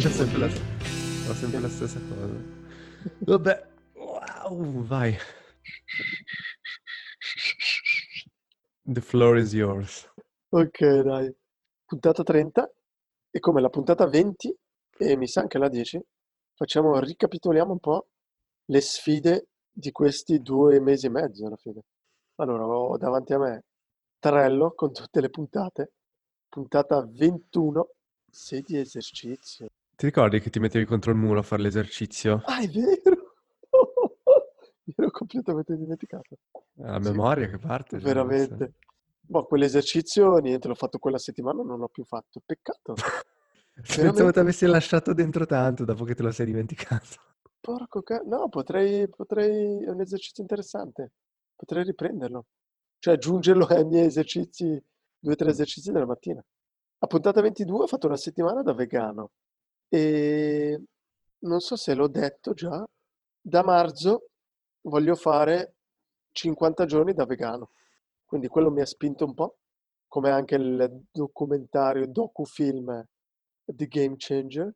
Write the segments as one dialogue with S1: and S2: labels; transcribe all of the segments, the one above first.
S1: C'è sempre la, fa sempre la stessa cosa. Vabbè, wow, vai. The floor is yours.
S2: Ok, dai. Puntata 30 e come la puntata 20 e mi sa anche la 10, facciamo, ricapitoliamo un po' le sfide di questi due mesi e mezzo alla fine. Allora, ho davanti a me Trello con tutte le puntate, puntata 21, 6 di esercizio.
S1: Ti ricordi che ti mettevi contro il muro a fare l'esercizio?
S2: Ah, è vero! Mi ero completamente dimenticato.
S1: La
S2: Sì,
S1: memoria che parte. cioè,
S2: veramente. Boh, quell'esercizio, niente, l'ho fatto quella settimana, non l'ho più fatto. Peccato.
S1: Pensavo ti avessi lasciato dentro tanto dopo che te lo sei dimenticato.
S2: Porco ca... No, potrei, potrei... È un esercizio interessante. Potrei riprenderlo. Cioè aggiungerlo ai miei esercizi, due o tre esercizi della mattina. A puntata 22 ho fatto una settimana da vegano. E non so se l'ho detto già, da marzo voglio fare 50 giorni da vegano. Quindi quello mi ha spinto un po', come anche il documentario, docufilm The Game Changer.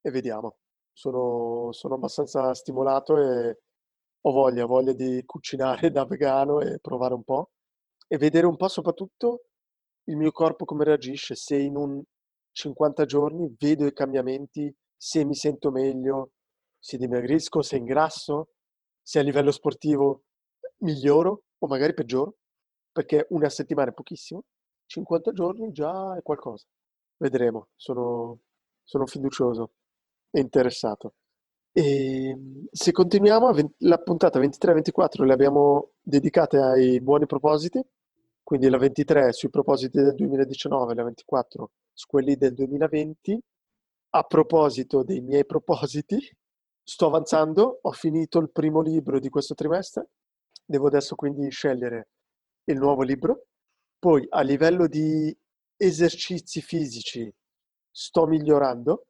S2: E vediamo. Sono, sono abbastanza stimolato e ho voglia, voglia di cucinare da vegano e provare un po'. E vedere un po' soprattutto il mio corpo come reagisce, se in un 50 giorni vedo i cambiamenti, se mi sento meglio, se dimagrisco, se ingrasso, se a livello sportivo miglioro o magari peggioro, perché una settimana è pochissimo, 50 giorni già è qualcosa. Vedremo, sono, sono fiducioso e interessato. E se continuiamo, la puntata 23-24 le abbiamo dedicate ai buoni propositi, quindi la 23 sui propositi del 2019, la 24 su quelli del 2020. A proposito dei miei propositi, sto avanzando, ho finito il primo libro di questo trimestre, devo adesso quindi scegliere il nuovo libro. Poi a livello di esercizi fisici sto migliorando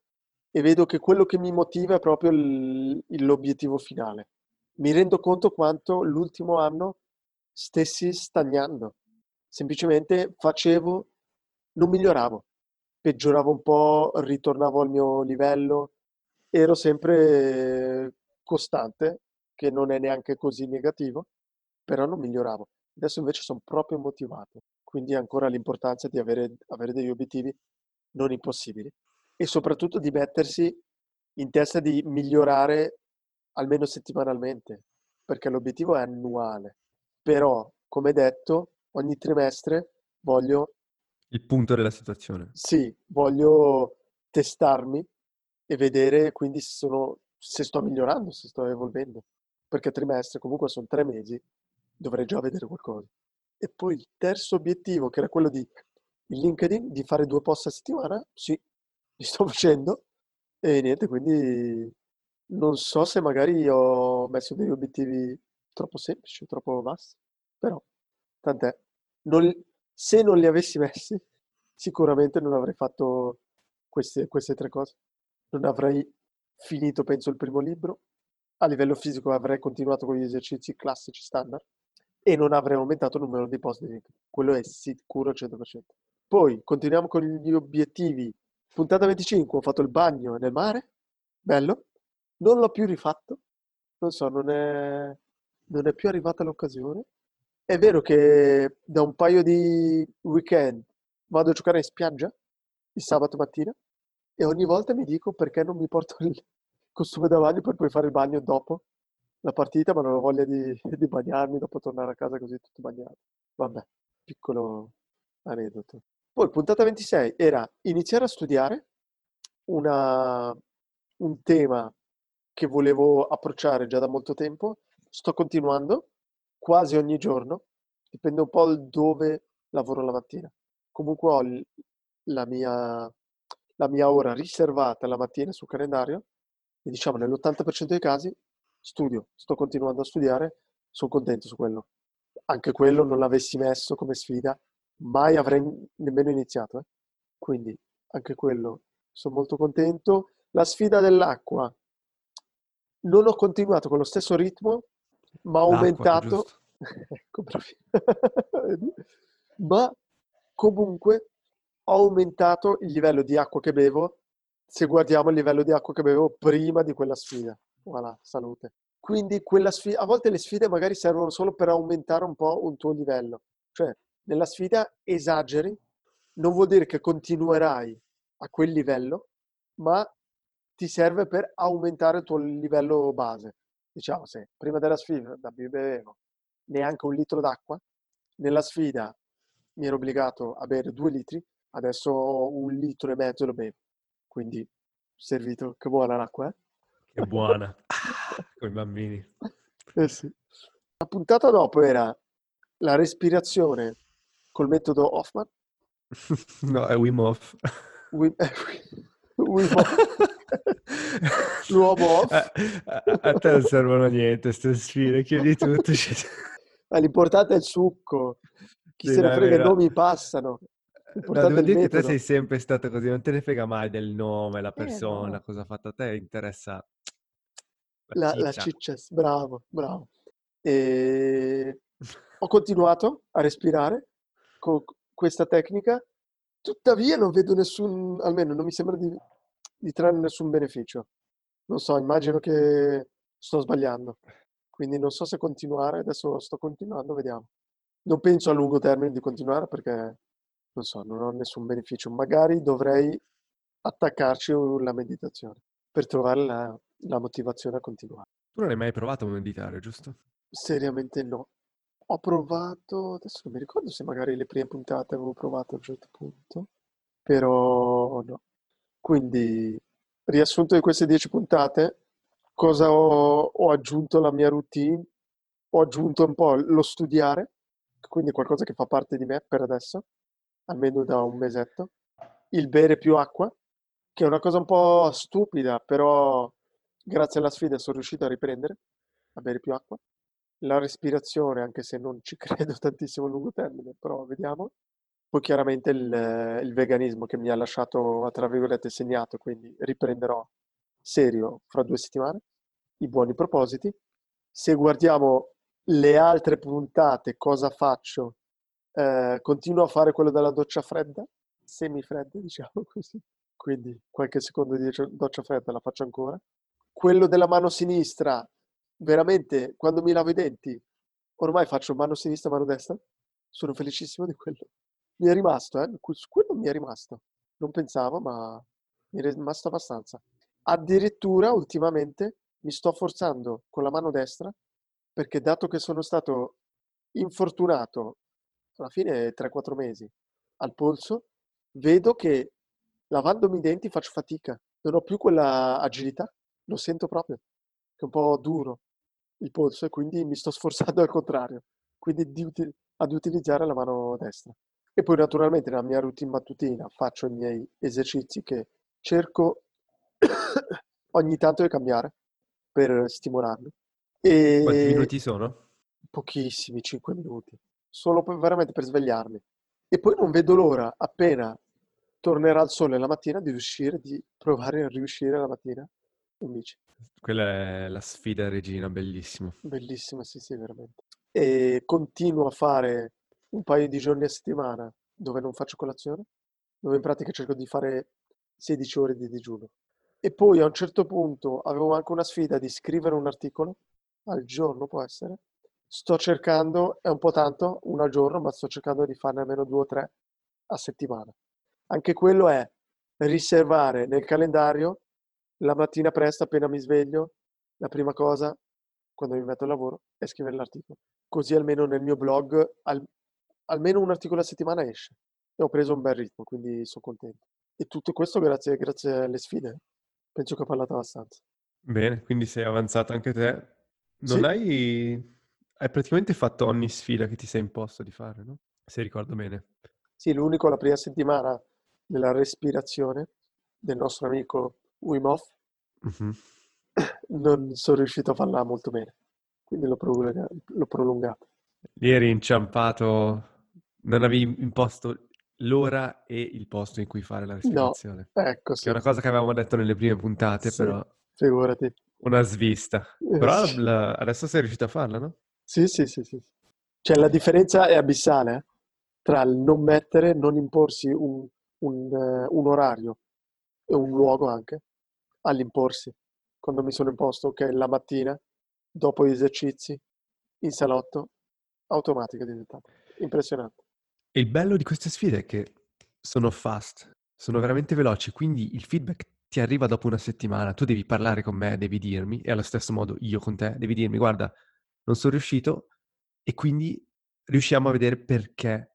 S2: e vedo che quello che mi motiva è proprio l'obiettivo finale. Mi rendo conto quanto l'ultimo anno stessi stagnando. Semplicemente facevo, non miglioravo, peggioravo un po', ritornavo al mio livello, ero sempre costante, che non è neanche così negativo, però non miglioravo. Adesso invece sono proprio motivato, quindi ancora l'importanza di avere, avere degli obiettivi non impossibili e soprattutto di mettersi in testa di migliorare almeno settimanalmente, perché l'obiettivo è annuale. Però, come detto, ogni trimestre voglio,
S1: Il punto della situazione.
S2: sì, voglio testarmi e vedere quindi se, sono, se sto migliorando, se sto evolvendo, perché trimestre comunque sono tre mesi, dovrei già vedere qualcosa. E poi il terzo obiettivo, che era quello di LinkedIn, di fare due post a settimana, sì, li sto facendo e niente, quindi non so se magari ho messo degli obiettivi troppo semplici, troppo bassi, però tant'è. Non se non li avessi messi, sicuramente non avrei fatto queste, queste tre cose. Non avrei finito, penso, il primo libro. A livello fisico avrei continuato con gli esercizi classici standard e non avrei aumentato il numero di post di. Quello è sicuro al 100%. Poi continuiamo con gli obiettivi. Puntata 25, ho fatto il bagno nel mare, bello. Non l'ho più rifatto, non so, non è, non è più arrivata l'occasione. È vero che da un paio di weekend vado a giocare in spiaggia il sabato mattina e ogni volta mi dico perché non mi porto il costume da bagno per poi fare il bagno dopo la partita, ma non ho voglia di, di bagnarmi dopo tornare a casa così tutto bagnato. Vabbè, piccolo aneddoto. Poi, puntata 26 era iniziare a studiare una- un tema che volevo approcciare già da molto tempo. Sto continuando quasi ogni giorno, dipende un po' dove lavoro la mattina. Comunque ho la mia, la mia ora riservata la mattina sul calendario e diciamo nell'80% dei casi studio, sto continuando a studiare, sono contento su quello. Anche quello non l'avessi messo come sfida, mai avrei nemmeno iniziato. Eh. Quindi anche quello sono molto contento. La sfida dell'acqua, non ho continuato con lo stesso ritmo, ma
S1: L'acqua,
S2: aumentato, ecco, ma comunque ho aumentato il livello di acqua che bevo se guardiamo il livello di acqua che bevevo prima di quella sfida. Voilà, salute. Quindi quella sfida, a volte le sfide magari servono solo per aumentare un po' un tuo livello. Cioè, nella sfida esageri, non vuol dire che continuerai a quel livello, ma ti serve per aumentare il tuo livello base. Diciamo, se prima della sfida mi bevevo neanche un litro d'acqua, nella sfida mi ero obbligato a bere due litri, adesso un litro e mezzo lo bevo. Quindi, servito, che buona l'acqua, eh?
S1: Che buona. Con i bambini.
S2: Eh sì. La puntata dopo era la respirazione col metodo Hoffman.
S1: No, è Wim Hof.
S2: Wim- Hof. L'uomo off.
S1: A, a- a te non servono a niente queste sfide, chiedi tutto.
S2: Ma l'importante è il succo. Chi
S1: Sì,
S2: se ne frega, i nomi passano.
S1: No, devo dire che te sei sempre stato così, non te ne frega mai del nome, la
S2: Eh,
S1: persona,
S2: no.
S1: cosa ha fatto a te, interessa
S2: La,
S1: la
S2: la
S1: ciccia.
S2: ciccia, bravo, bravo. E ho continuato a respirare con questa tecnica, tuttavia non vedo nessun, almeno non mi sembra di, di trarre nessun beneficio. Non so, immagino che sto sbagliando, quindi non so se continuare, adesso sto continuando, vediamo. Non penso a lungo termine di continuare perché, non so, non ho nessun beneficio. Magari dovrei attaccarci la meditazione per trovare la, la motivazione a continuare.
S1: Tu non hai mai provato a meditare, giusto?
S2: Seriamente no. Ho provato, adesso non mi ricordo se magari le prime puntate avevo provato a un certo punto, però no. Quindi, riassunto di queste 10 puntate, cosa ho, ho aggiunto alla mia routine? Ho aggiunto un po' lo studiare, quindi qualcosa che fa parte di me per adesso, almeno da un mesetto. Il bere più acqua, che è una cosa un po' stupida, però grazie alla sfida sono riuscito a riprendere, a bere più acqua la respirazione, anche se non ci credo tantissimo a lungo termine, però vediamo. Poi chiaramente il, eh, il veganismo che mi ha lasciato, tra virgolette, segnato, quindi riprenderò serio fra due settimane, i buoni propositi. Se guardiamo le altre puntate, cosa faccio? Eh, continuo a fare quello della doccia fredda, semifredda, diciamo così. Quindi qualche secondo di doccia fredda la faccio ancora. Quello della mano sinistra, veramente, quando mi lavo i denti, ormai faccio mano sinistra, mano destra. Sono felicissimo di quello. Mi è rimasto, eh? quello mi è rimasto. Non pensavo, ma mi è rimasto abbastanza. Addirittura, ultimamente, mi sto forzando con la mano destra, perché dato che sono stato infortunato, alla fine 3-4 mesi, al polso, vedo che lavandomi i denti faccio fatica. Non ho più quella agilità, lo sento proprio, che è un po' duro il polso e quindi mi sto sforzando al contrario, quindi di ad utilizzare la mano destra. E poi naturalmente nella mia routine mattutina faccio i miei esercizi che cerco ogni tanto di cambiare per stimolarli.
S1: Quanti
S2: E
S1: minuti sono?
S2: pochissimi, 5 minuti, solo per- veramente per svegliarmi. E poi non vedo l'ora, appena tornerà il sole la mattina, di riuscire, di provare a riuscire la mattina in bici.
S1: Quella è la sfida regina, bellissimo.
S2: Bellissima, sì, sì, veramente. E continuo a fare un paio di giorni a settimana dove non faccio colazione, dove in pratica cerco di fare 16 ore di digiuno. E poi a un certo punto avevo anche una sfida di scrivere un articolo al giorno, può essere. Sto cercando, è un po' tanto, uno al giorno, ma sto cercando di farne almeno due o tre a settimana. Anche quello è riservare nel calendario la mattina presto, appena mi sveglio, la prima cosa quando mi metto al lavoro è scrivere l'articolo. Così almeno nel mio blog al- almeno un articolo a settimana esce. E ho preso un bel ritmo, quindi sono contento. E tutto questo grazie, grazie alle sfide. Penso che ho parlato abbastanza.
S1: Bene, quindi sei avanzato anche te. Non
S2: Sì.
S1: hai... Hai praticamente fatto ogni sfida che ti sei imposto di fare, no? Se ricordo bene.
S2: Sì, l'unico la prima settimana della respirazione, del nostro amico Wim Hof,
S1: Mhm.
S2: non sono riuscito a farla molto bene, quindi l'ho prolunga- l'ho prolungata.
S1: Lì eri inciampato, non avevi imposto l'ora e il posto in cui fare la
S2: No,
S1: respirazione.
S2: ecco,
S1: Che
S2: sì,
S1: è una cosa che avevamo detto nelle prime puntate,
S2: sì,
S1: però
S2: figurati.
S1: una svista.
S2: Eh,
S1: Però
S2: sì.
S1: la- adesso sei riuscito a farla, no?
S2: Sì, sì, sì, sì. Cioè la differenza è abissale eh, tra il non mettere, non imporsi un, un, eh, un orario e un luogo anche, all'imporsi. Quando mi sono imposto che la mattina, dopo gli esercizi, in salotto, automatica è diventata. Impressionante.
S1: Il bello di queste sfide è che sono fast, sono veramente veloci, quindi il feedback ti arriva dopo una settimana, tu devi parlare con me, devi dirmi, e allo stesso modo io con te, devi dirmi, guarda, non sono riuscito, e quindi riusciamo a vedere perché,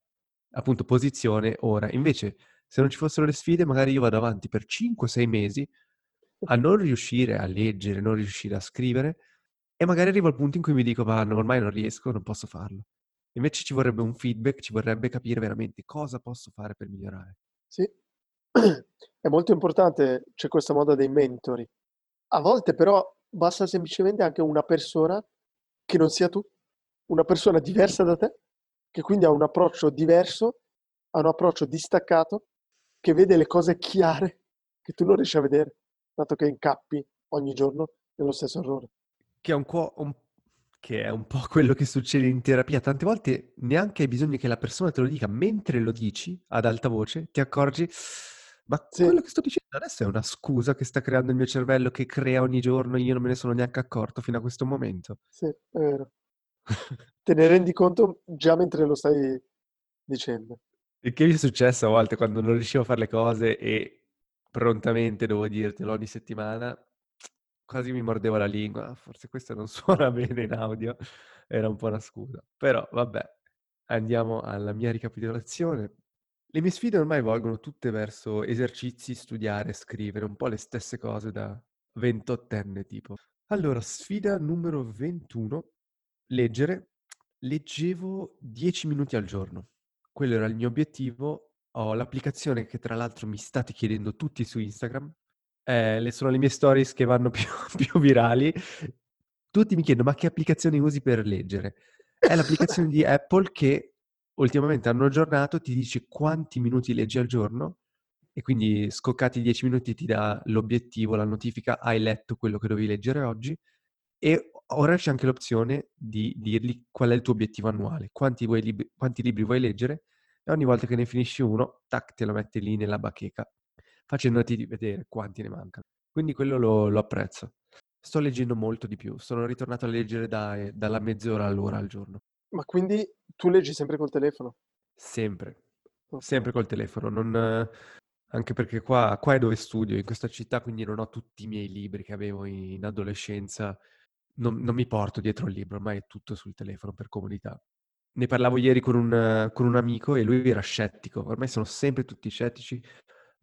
S1: appunto, posizione, ora. Invece, se non ci fossero le sfide, magari io vado avanti per 5-6 mesi a non riuscire a leggere, non riuscire a scrivere, e magari arrivo al punto in cui mi dico, ma ormai non riesco, non posso farlo. Invece ci vorrebbe un feedback, ci vorrebbe capire veramente cosa posso fare per migliorare.
S2: Sì, è molto importante, c'è questa moda dei mentori. A volte però basta semplicemente anche una persona che non sia tu, una persona diversa da te, che quindi ha un approccio diverso, ha un approccio distaccato, che vede le cose chiare che tu non riesci a vedere, dato che incappi ogni giorno nello stesso errore.
S1: Che è un, un- che è un po' quello che succede in terapia. Tante volte neanche hai bisogno che la persona te lo dica, mentre lo dici ad alta voce, ti accorgi, ma
S2: Sì,
S1: quello che sto dicendo adesso è una scusa che sta creando il mio cervello, che crea ogni giorno, e io non me ne sono neanche accorto fino a questo momento.
S2: sì, è vero. Te ne rendi conto già mentre lo stai dicendo.
S1: Il che mi è successo a volte quando non riuscivo a fare le cose e prontamente dovevo dirtelo ogni settimana, quasi mi mordevo la lingua. "Ah, Forse questo non suona bene in audio, era un po' una scusa. Però vabbè, andiamo alla mia ricapitolazione. Le mie sfide ormai volgono tutte verso esercizi, studiare, scrivere, un po' le stesse cose da ventottenne tipo. Allora, sfida numero 21, leggere. Leggevo 10 minuti al giorno. Quello era il mio obiettivo. Ho l'applicazione che tra l'altro mi state chiedendo tutti su Instagram. Eh, le- sono le mie stories che vanno più, più virali. Tutti mi chiedono, ma che applicazione usi per leggere? È l'applicazione di Apple che ultimamente hanno aggiornato, ti dice quanti minuti leggi al giorno e quindi scoccati 10 minuti ti dà l'obiettivo, la notifica, hai letto quello che dovevi leggere oggi e ora c'è anche l'opzione di dirgli qual è il tuo obiettivo annuale, quanti, vuoi lib- quanti libri vuoi leggere e ogni volta che ne finisci uno, tac, te lo metti lì nella bacheca, facendoti vedere quanti ne mancano. Quindi quello lo, lo apprezzo. Sto leggendo molto di più, sono ritornato a leggere da- dalla mezz'ora all'ora al giorno,
S2: Ma quindi tu leggi sempre col telefono?
S1: sempre,
S2: Ok.
S1: sempre col telefono, non, anche perché qua, qua è dove studio, in questa città, quindi non ho tutti i miei libri che avevo in adolescenza, non, non mi porto dietro il libro, ormai è tutto sul telefono per comodità. Ne parlavo ieri con un, con un amico e lui era scettico, ormai sono sempre tutti scettici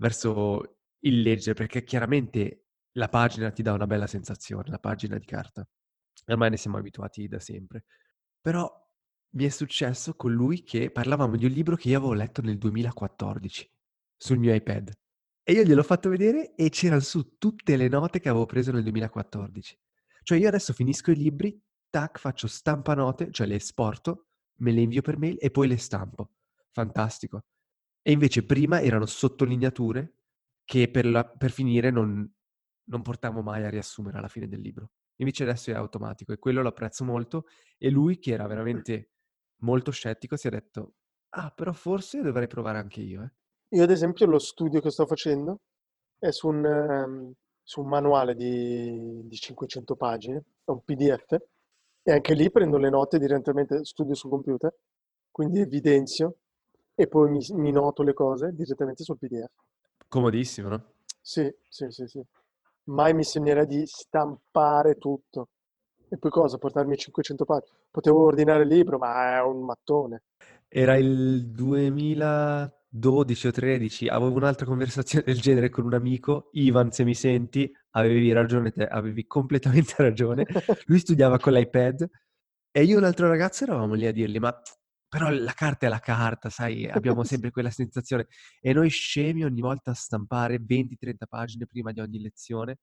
S1: verso il leggere, perché chiaramente la pagina ti dà una bella sensazione, la pagina di carta. Ormai ne siamo abituati da sempre. Però mi è successo con lui che parlavamo di un libro che io avevo letto nel 2014 sul mio iPad. E io gliel'ho fatto vedere e c'erano su tutte le note che avevo preso nel 2014. Cioè io adesso finisco i libri, tac, faccio stampa note, cioè le esporto, me le invio per mail e poi le stampo. Fantastico. E invece prima erano sottolineature che per, la- per finire non, non portavo mai a riassumere alla fine del libro. Invece adesso è automatico e quello lo apprezzo molto. E lui, che era veramente molto scettico, si è detto, ah, però forse dovrei provare anche io, eh.
S2: Io ad esempio lo studio che sto facendo è su un, ehm, su un manuale di, di 500 pagine, è un PDF, e anche lì prendo le note direttamente, studio sul computer, quindi evidenzio e poi mi, mi noto le cose direttamente sul PDF.
S1: Comodissimo, no?
S2: Sì, sì, sì, sì. Mai mi sognerei di stampare tutto. E poi cosa? Portarmi 500 pagine. Potevo ordinare il libro, ma è un mattone.
S1: Era il 2012 o 13, avevo un'altra conversazione del genere con un amico, Ivan, se mi senti, avevi ragione te, avevi completamente ragione. Lui studiava con l'iPad e io e un altro ragazzo eravamo lì a dirgli, ma però la carta è la carta, sai, abbiamo sempre quella sensazione. E noi scemi ogni volta a stampare 20-30 pagine prima di ogni lezione.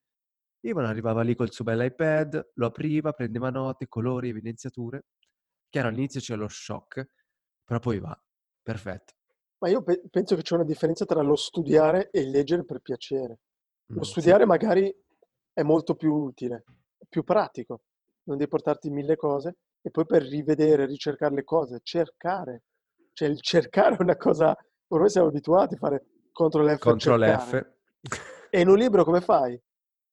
S1: Ivan arrivava lì col suo bel iPad, lo apriva, prendeva note, colori, evidenziature. Chiaro, all'inizio c'è lo shock, però poi va. Perfetto.
S2: Ma io pe- penso che c'è una differenza tra lo studiare e il leggere per piacere. Lo
S1: Mm, sì.
S2: studiare magari è molto più utile, più pratico. Non devi portarti mille cose e poi per rivedere, ricercare le cose, cercare. Cioè il cercare è una cosa, ormai siamo abituati a fare CTRL F cercare.
S1: F.
S2: E in un libro come fai?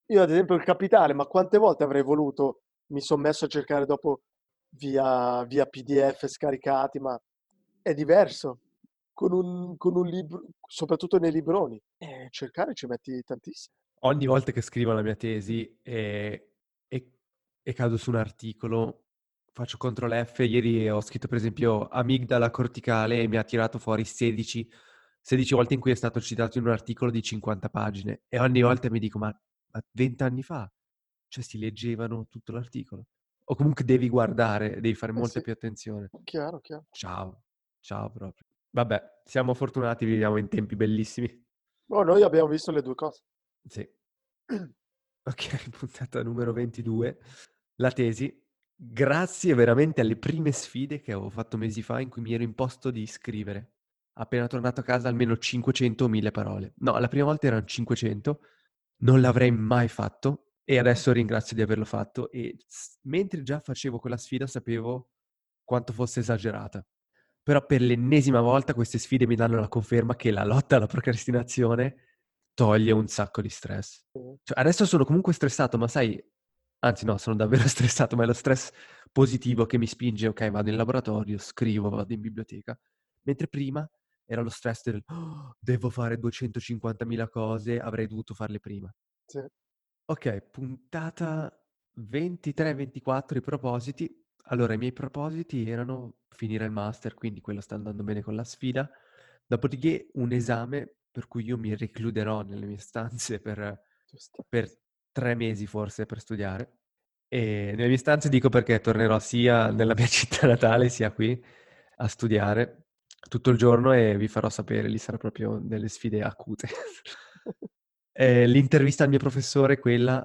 S2: Io ad esempio il Capitale, ma quante volte avrei voluto, mi sono messo a cercare dopo via, via PDF scaricati, ma è diverso. Con un, con un libro, soprattutto nei libroni, eh, cercare ci metti tantissimo.
S1: Ogni volta che scrivo la mia tesi e, e- e cado su un articolo, faccio CTRL F. Ieri ho scritto per esempio amigdala corticale e mi ha tirato fuori 16, 16 volte in cui è stato citato in un articolo di 50 pagine. E ogni volta mi dico, ma, ma 20 anni fa, cioè si leggevano tutto l'articolo. O comunque devi guardare, devi fare
S2: Eh
S1: molta
S2: sì,
S1: più attenzione.
S2: chiaro, chiaro.
S1: Ciao, ciao proprio. Vabbè, siamo fortunati, viviamo in tempi bellissimi.
S2: Oh, noi abbiamo visto le due cose.
S1: Sì. Ok, puntata numero 22. La tesi. Grazie veramente alle prime sfide che avevo fatto mesi fa in cui mi ero imposto di scrivere. Appena tornato a casa almeno 500 o 1000 parole. No, la prima volta erano 500, non l'avrei mai fatto e adesso ringrazio di averlo fatto e mentre già facevo quella sfida sapevo quanto fosse esagerata. Però per l'ennesima volta queste sfide mi danno la conferma che la lotta alla procrastinazione toglie un sacco di stress. Cioè, adesso sono comunque stressato, ma sai, anzi no, sono davvero stressato, ma è lo stress positivo che mi spinge, ok, vado in laboratorio, scrivo, vado in biblioteca. Mentre prima era lo stress del "Oh, devo fare 250.000 cose, avrei dovuto farle prima.
S2: Sì.
S1: Ok, puntata 23-24, i propositi. Allora, i miei propositi erano finire il master, quindi quello sta andando bene con la sfida. Dopodiché un esame per cui io mi recluderò nelle mie stanze per, per tre mesi forse per studiare. E nelle mie stanze dico perché tornerò sia nella mia città natale sia qui a studiare tutto il giorno e vi farò sapere, lì sarà proprio delle sfide acute. Eh, l'intervista al mio professore, quella,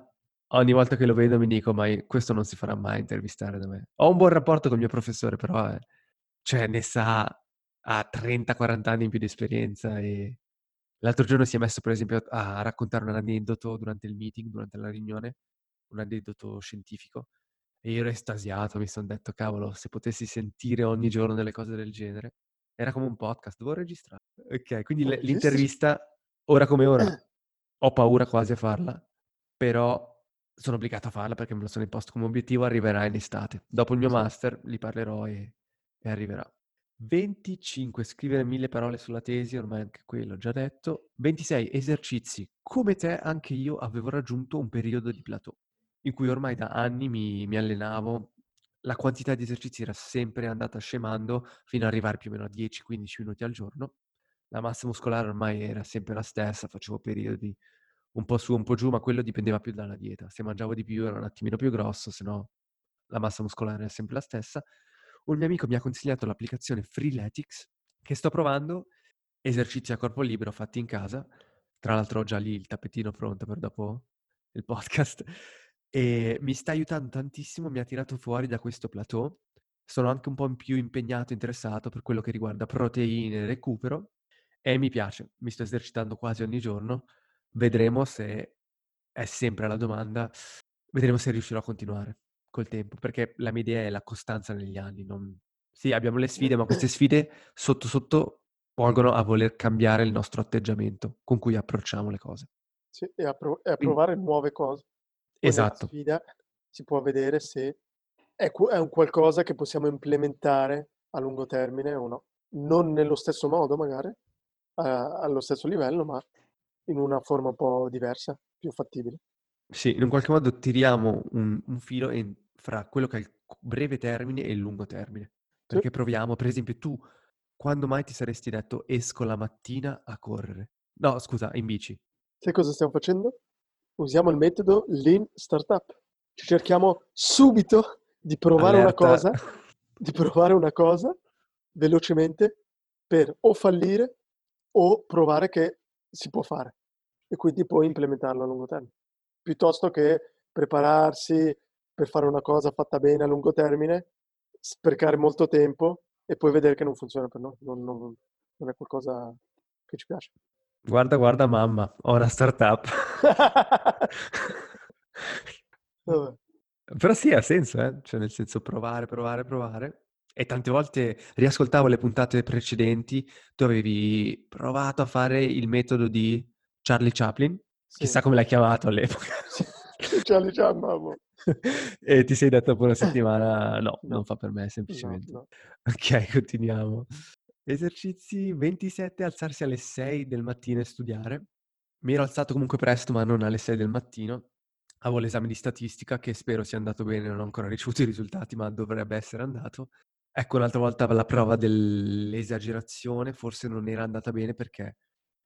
S1: ogni volta che lo vedo mi dico, ma questo non si farà mai intervistare da me. Ho un buon rapporto con il mio professore, però eh, cioè, ne sa, ha 30-40 anni in più di esperienza e l'altro giorno si è messo per esempio a, a raccontare un aneddoto durante il meeting, durante la riunione, un aneddoto scientifico e io ero estasiato, mi sono detto, cavolo, se potessi sentire ogni giorno delle cose del genere, era come un podcast, devo registrare. Ok, quindi
S2: registri?
S1: l'intervista, ora come ora, ho paura quasi a farla, però sono obbligato a farla perché me lo sono imposto come obiettivo, arriverà in estate. Dopo il mio
S2: Sì.
S1: master li parlerò e, e arriverà. 25, scrivere mille parole sulla tesi, ormai anche quello ho già detto. 26, esercizi. Come te, anche io avevo raggiunto un periodo di plateau, in cui ormai da anni mi, mi allenavo, la quantità di esercizi era sempre andata scemando fino ad arrivare più o meno a 10-15 minuti al giorno. La massa muscolare ormai era sempre la stessa, facevo periodi un po' su, un po' giù, ma quello dipendeva più dalla dieta. Se mangiavo di più ero un attimino più grosso, se no la massa muscolare è sempre la stessa. Un mio amico mi ha consigliato l'applicazione Freeletics che sto provando, esercizi a corpo libero fatti in casa. Tra l'altro ho già lì il tappetino pronto per dopo il podcast e mi sta aiutando tantissimo, mi ha tirato fuori da questo plateau. Sono anche un po' più impegnato, interessato per quello che riguarda proteine, recupero e mi piace, mi sto esercitando quasi ogni giorno. Vedremo se è sempre la domanda, vedremo se riuscirò a continuare col tempo, perché la mia idea è la costanza negli anni. non- Sì, abbiamo le sfide, ma queste sfide sotto sotto porgono a voler cambiare il nostro atteggiamento con cui approcciamo le cose.
S2: Sì, e a, pro- e a
S1: Quindi-
S2: provare nuove cose. Nella
S1: Esatto.
S2: sfida si può vedere se è, qu- è un qualcosa che possiamo implementare a lungo termine o no. Non nello stesso modo, magari, a- allo stesso livello, ma in una forma un po' diversa, più fattibile.
S1: Sì, in un qualche modo tiriamo un, un filo en- fra quello che è il breve termine e il lungo termine.
S2: Sì.
S1: Perché proviamo, per esempio, tu quando mai ti saresti detto esco la mattina a correre? No, scusa, in bici.
S2: Sai cosa stiamo facendo? Usiamo il metodo Lean Startup. Ci cerchiamo subito di provare una
S1: Allerta.
S2: cosa, di provare una cosa, velocemente per o fallire o provare che si può fare e quindi poi implementarlo a lungo termine, piuttosto che prepararsi per fare una cosa fatta bene a lungo termine, sprecare molto tempo e poi vedere che non funziona per noi, non, non, non è qualcosa che ci piace.
S1: Guarda, guarda mamma, ho una startup. Però sì, ha senso, eh? Cioè nel senso provare, provare, provare. E tante volte riascoltavo le puntate precedenti, tu avevi provato a fare il metodo di Charlie Chaplin,
S2: Sì.
S1: chissà come l'hai chiamato all'epoca.
S2: Charlie Chaplin,
S1: e ti sei detto per una settimana, no,
S2: No.
S1: non fa per me,
S2: no,
S1: semplicemente.
S2: no.
S1: Ok, continuiamo. Esercizi 27, alzarsi alle 6 del mattino e studiare. Mi ero alzato comunque presto, ma non alle 6 del mattino. Avevo l'esame di statistica che spero sia andato bene, non ho ancora ricevuto i risultati, ma dovrebbe essere andato. Ecco, un'altra volta la prova dell'esagerazione forse non era andata bene perché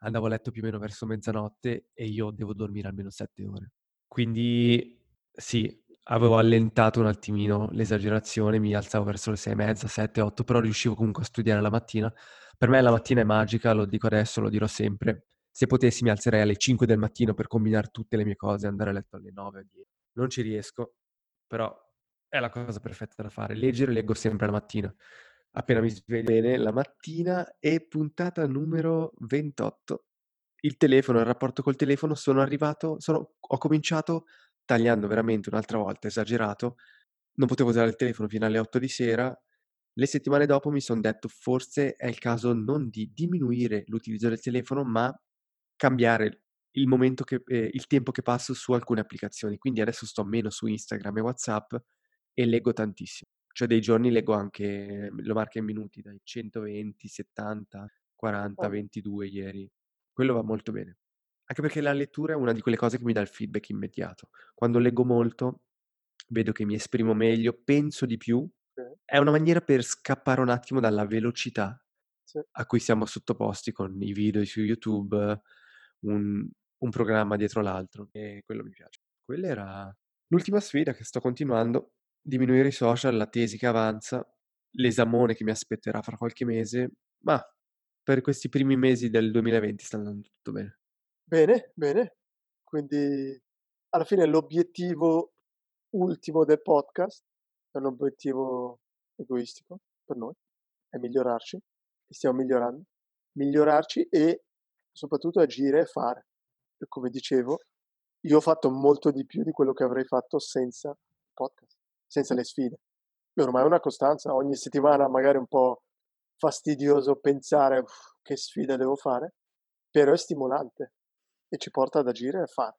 S1: andavo a letto più o meno verso mezzanotte e io devo dormire almeno 7 ore. Quindi sì, avevo allentato un attimino l'esagerazione, mi alzavo verso le 6 e mezza, 7, 8, però riuscivo comunque a studiare la mattina. Per me la mattina è magica, lo dico adesso, lo dirò sempre. Se potessi mi alzerei alle 5 del mattino per combinare tutte le mie cose e andare a letto alle 9 o 10. Non ci riesco, però è la cosa perfetta da fare. Leggere leggo sempre la mattina. Appena mi sveglio la mattina e puntata numero 28. Il telefono, il rapporto col telefono, sono arrivato, sono, ho cominciato tagliando veramente un'altra volta, esagerato. Non potevo usare il telefono fino alle 8 di sera. Le settimane dopo mi sono detto forse è il caso non di diminuire l'utilizzo del telefono, ma cambiare il momento che, eh, il tempo che passo su alcune applicazioni. Quindi adesso sto meno su Instagram e WhatsApp e leggo tantissimo. Cioè dei giorni leggo anche, lo marca in minuti, dai 120, 70, 40,
S2: Oh.
S1: 22 ieri. Quello va molto bene. Anche perché la lettura è una di quelle cose che mi dà il feedback immediato. Quando leggo molto, vedo che mi esprimo meglio, penso di più.
S2: Sì.
S1: È una maniera per scappare un attimo dalla velocità
S2: Sì.
S1: a cui siamo sottoposti con i video su YouTube, un, un programma dietro l'altro. E quello mi piace. Quella era l'ultima sfida che sto continuando. Diminuire i social, la tesi che avanza, l'esamone che mi aspetterà fra qualche mese, ma per questi primi mesi del 2020 sta andando tutto bene.
S2: Bene, bene. Quindi alla fine l'obiettivo ultimo del podcast è un obiettivo egoistico per noi, è migliorarci, e stiamo migliorando, migliorarci e soprattutto agire e fare. E come dicevo, io ho fatto molto di più di quello che avrei fatto senza podcast, senza le sfide. Ormai è una costanza, ogni settimana magari un po' fastidioso pensare "Uff, che sfida devo fare, però è stimolante e ci porta ad agire e a fare.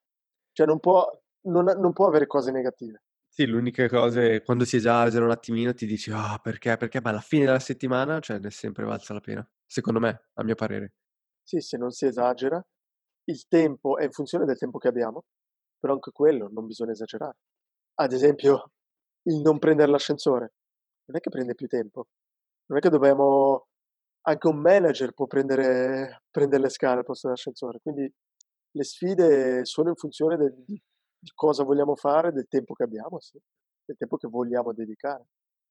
S2: Cioè non può, non, non può avere cose negative.
S1: Sì, l'unica cosa è quando si esagera un attimino ti dici, ah, perché? Perché? Ma alla fine della settimana, cioè, ne è sempre valsa la pena. Secondo me, a mio parere.
S2: Sì, se non si esagera, il tempo è in funzione del tempo che abbiamo, però anche quello non bisogna esagerare. Ad esempio, il non prendere l'ascensore non è che prende più tempo, non è che dobbiamo, anche un manager può prendere, prendere le scale al posto dell'ascensore, quindi le sfide sono in funzione del- di, cosa vogliamo fare, del tempo che abbiamo, sì, del tempo che vogliamo dedicare,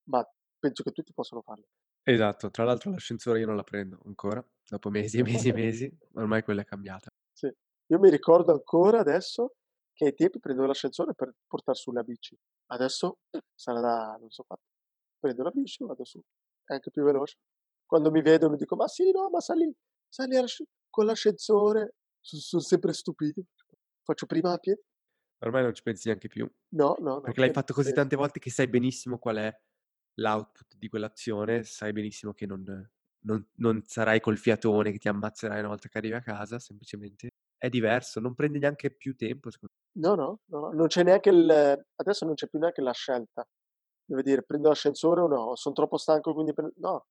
S2: ma penso che tutti possono farlo.
S1: Esatto, tra l'altro l'ascensore io non la prendo ancora, dopo mesi e mesi e mesi, ormai quella è cambiata.
S2: Sì. Io mi ricordo ancora adesso che ai tempi prendevo l'ascensore per portare su la bici. Adesso sarà da, non so quanto. Prendo la bici vado su. È anche più veloce. Quando mi vedo mi dico, ma sì, no, ma sali, sali all'asc- con l'ascensore. Sono, sono sempre stupito. Faccio prima a piedi.
S1: Ormai non ci pensi neanche più,
S2: No, no, no.
S1: perché l'hai fatto così tante volte che sai benissimo qual è l'output di quell'azione, sai benissimo che non, non- non sarai col fiatone che ti ammazzerai una volta che arrivi a casa, semplicemente è diverso, non prende neanche più tempo,
S2: no, no, no, non c'è neanche il... Adesso non c'è più neanche la scelta. Devo dire, prendo l'ascensore o no? Sono troppo stanco, quindi prendo... No,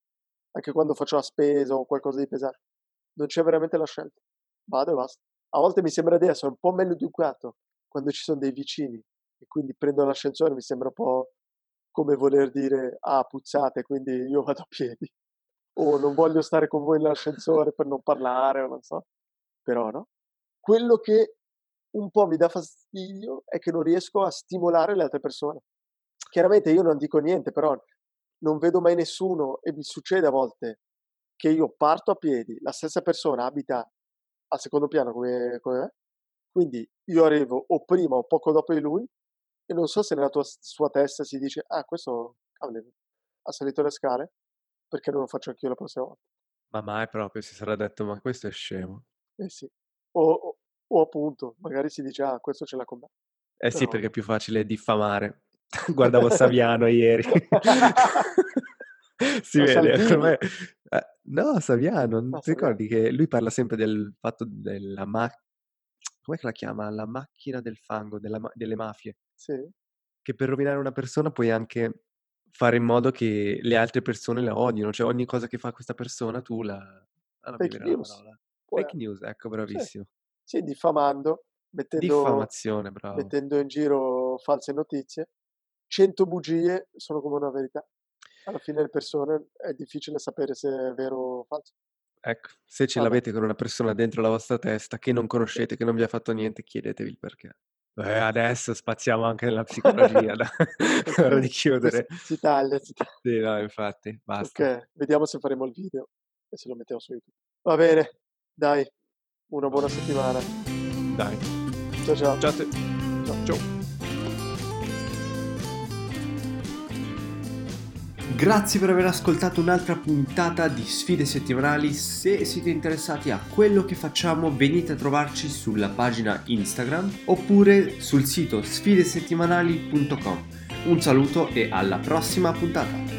S2: anche quando faccio la spesa o qualcosa di pesante. Non c'è veramente la scelta. Vado e basta. A volte mi sembra di essere un po' meglio educato quando ci sono dei vicini e quindi prendo l'ascensore, mi sembra un po' come voler dire, ah, puzzate, quindi io vado a piedi. O non voglio stare con voi nell'ascensore per non parlare, o non so. Però no. Quello che un po' mi dà fastidio è che non riesco a stimolare le altre persone. Chiaramente io non dico niente, però non vedo mai nessuno e mi succede a volte che io parto a piedi, la stessa persona abita al secondo piano come, come me, quindi io arrivo o prima o poco dopo di lui e non so se nella tua, sua testa si dice, ah, questo cavolo, ha salito le scale, perché non lo faccio anch'io la prossima volta.
S1: Ma mai proprio si sarà detto, ma questo è scemo.
S2: Eh sì. O, o, appunto, magari si dice, ah, questo ce l'ha con me.
S1: Eh sì,
S2: Però-
S1: perché è più facile diffamare. Guardavo Saviano ieri. si
S2: No,
S1: vede, come- eh, no, Saviano, non
S2: Ah,
S1: ti ricordi che lui parla sempre del fatto della macchina, come la chiama? La macchina del fango, della ma- delle mafie,
S2: Sì.
S1: che per rovinare una persona puoi anche fare in modo che le altre persone la odino, cioè ogni cosa che fa questa persona tu la... Ah, non mi
S2: Fake
S1: la
S2: news.
S1: Fake news, ecco, bravissimo.
S2: Sì, diffamando, mettendo,
S1: Diffamazione, bravo.
S2: mettendo in giro false notizie. 100 bugie sono come una verità. Alla fine le persone è difficile sapere se è vero o falso.
S1: Ecco, se ce l'avete con una persona dentro la vostra testa che non conoscete, che non vi ha fatto niente, chiedetevi il perché. Eh, adesso spaziamo anche nella psicologia, dai. È ora di chiudere.
S2: Si taglia, si taglia.
S1: Sì, no, infatti, basta.
S2: Ok, vediamo se faremo il video e se lo mettiamo su YouTube. Va bene, dai, una buona settimana.
S1: Dai.
S2: Ciao ciao.
S1: Ciao a te.
S2: Ciao.
S1: Ciao.
S3: Grazie per aver ascoltato un'altra puntata di Sfide Settimanali. Se siete interessati a quello che facciamo, venite a trovarci sulla pagina Instagram oppure sul sito sfidesettimanali.com. Un saluto e alla prossima puntata!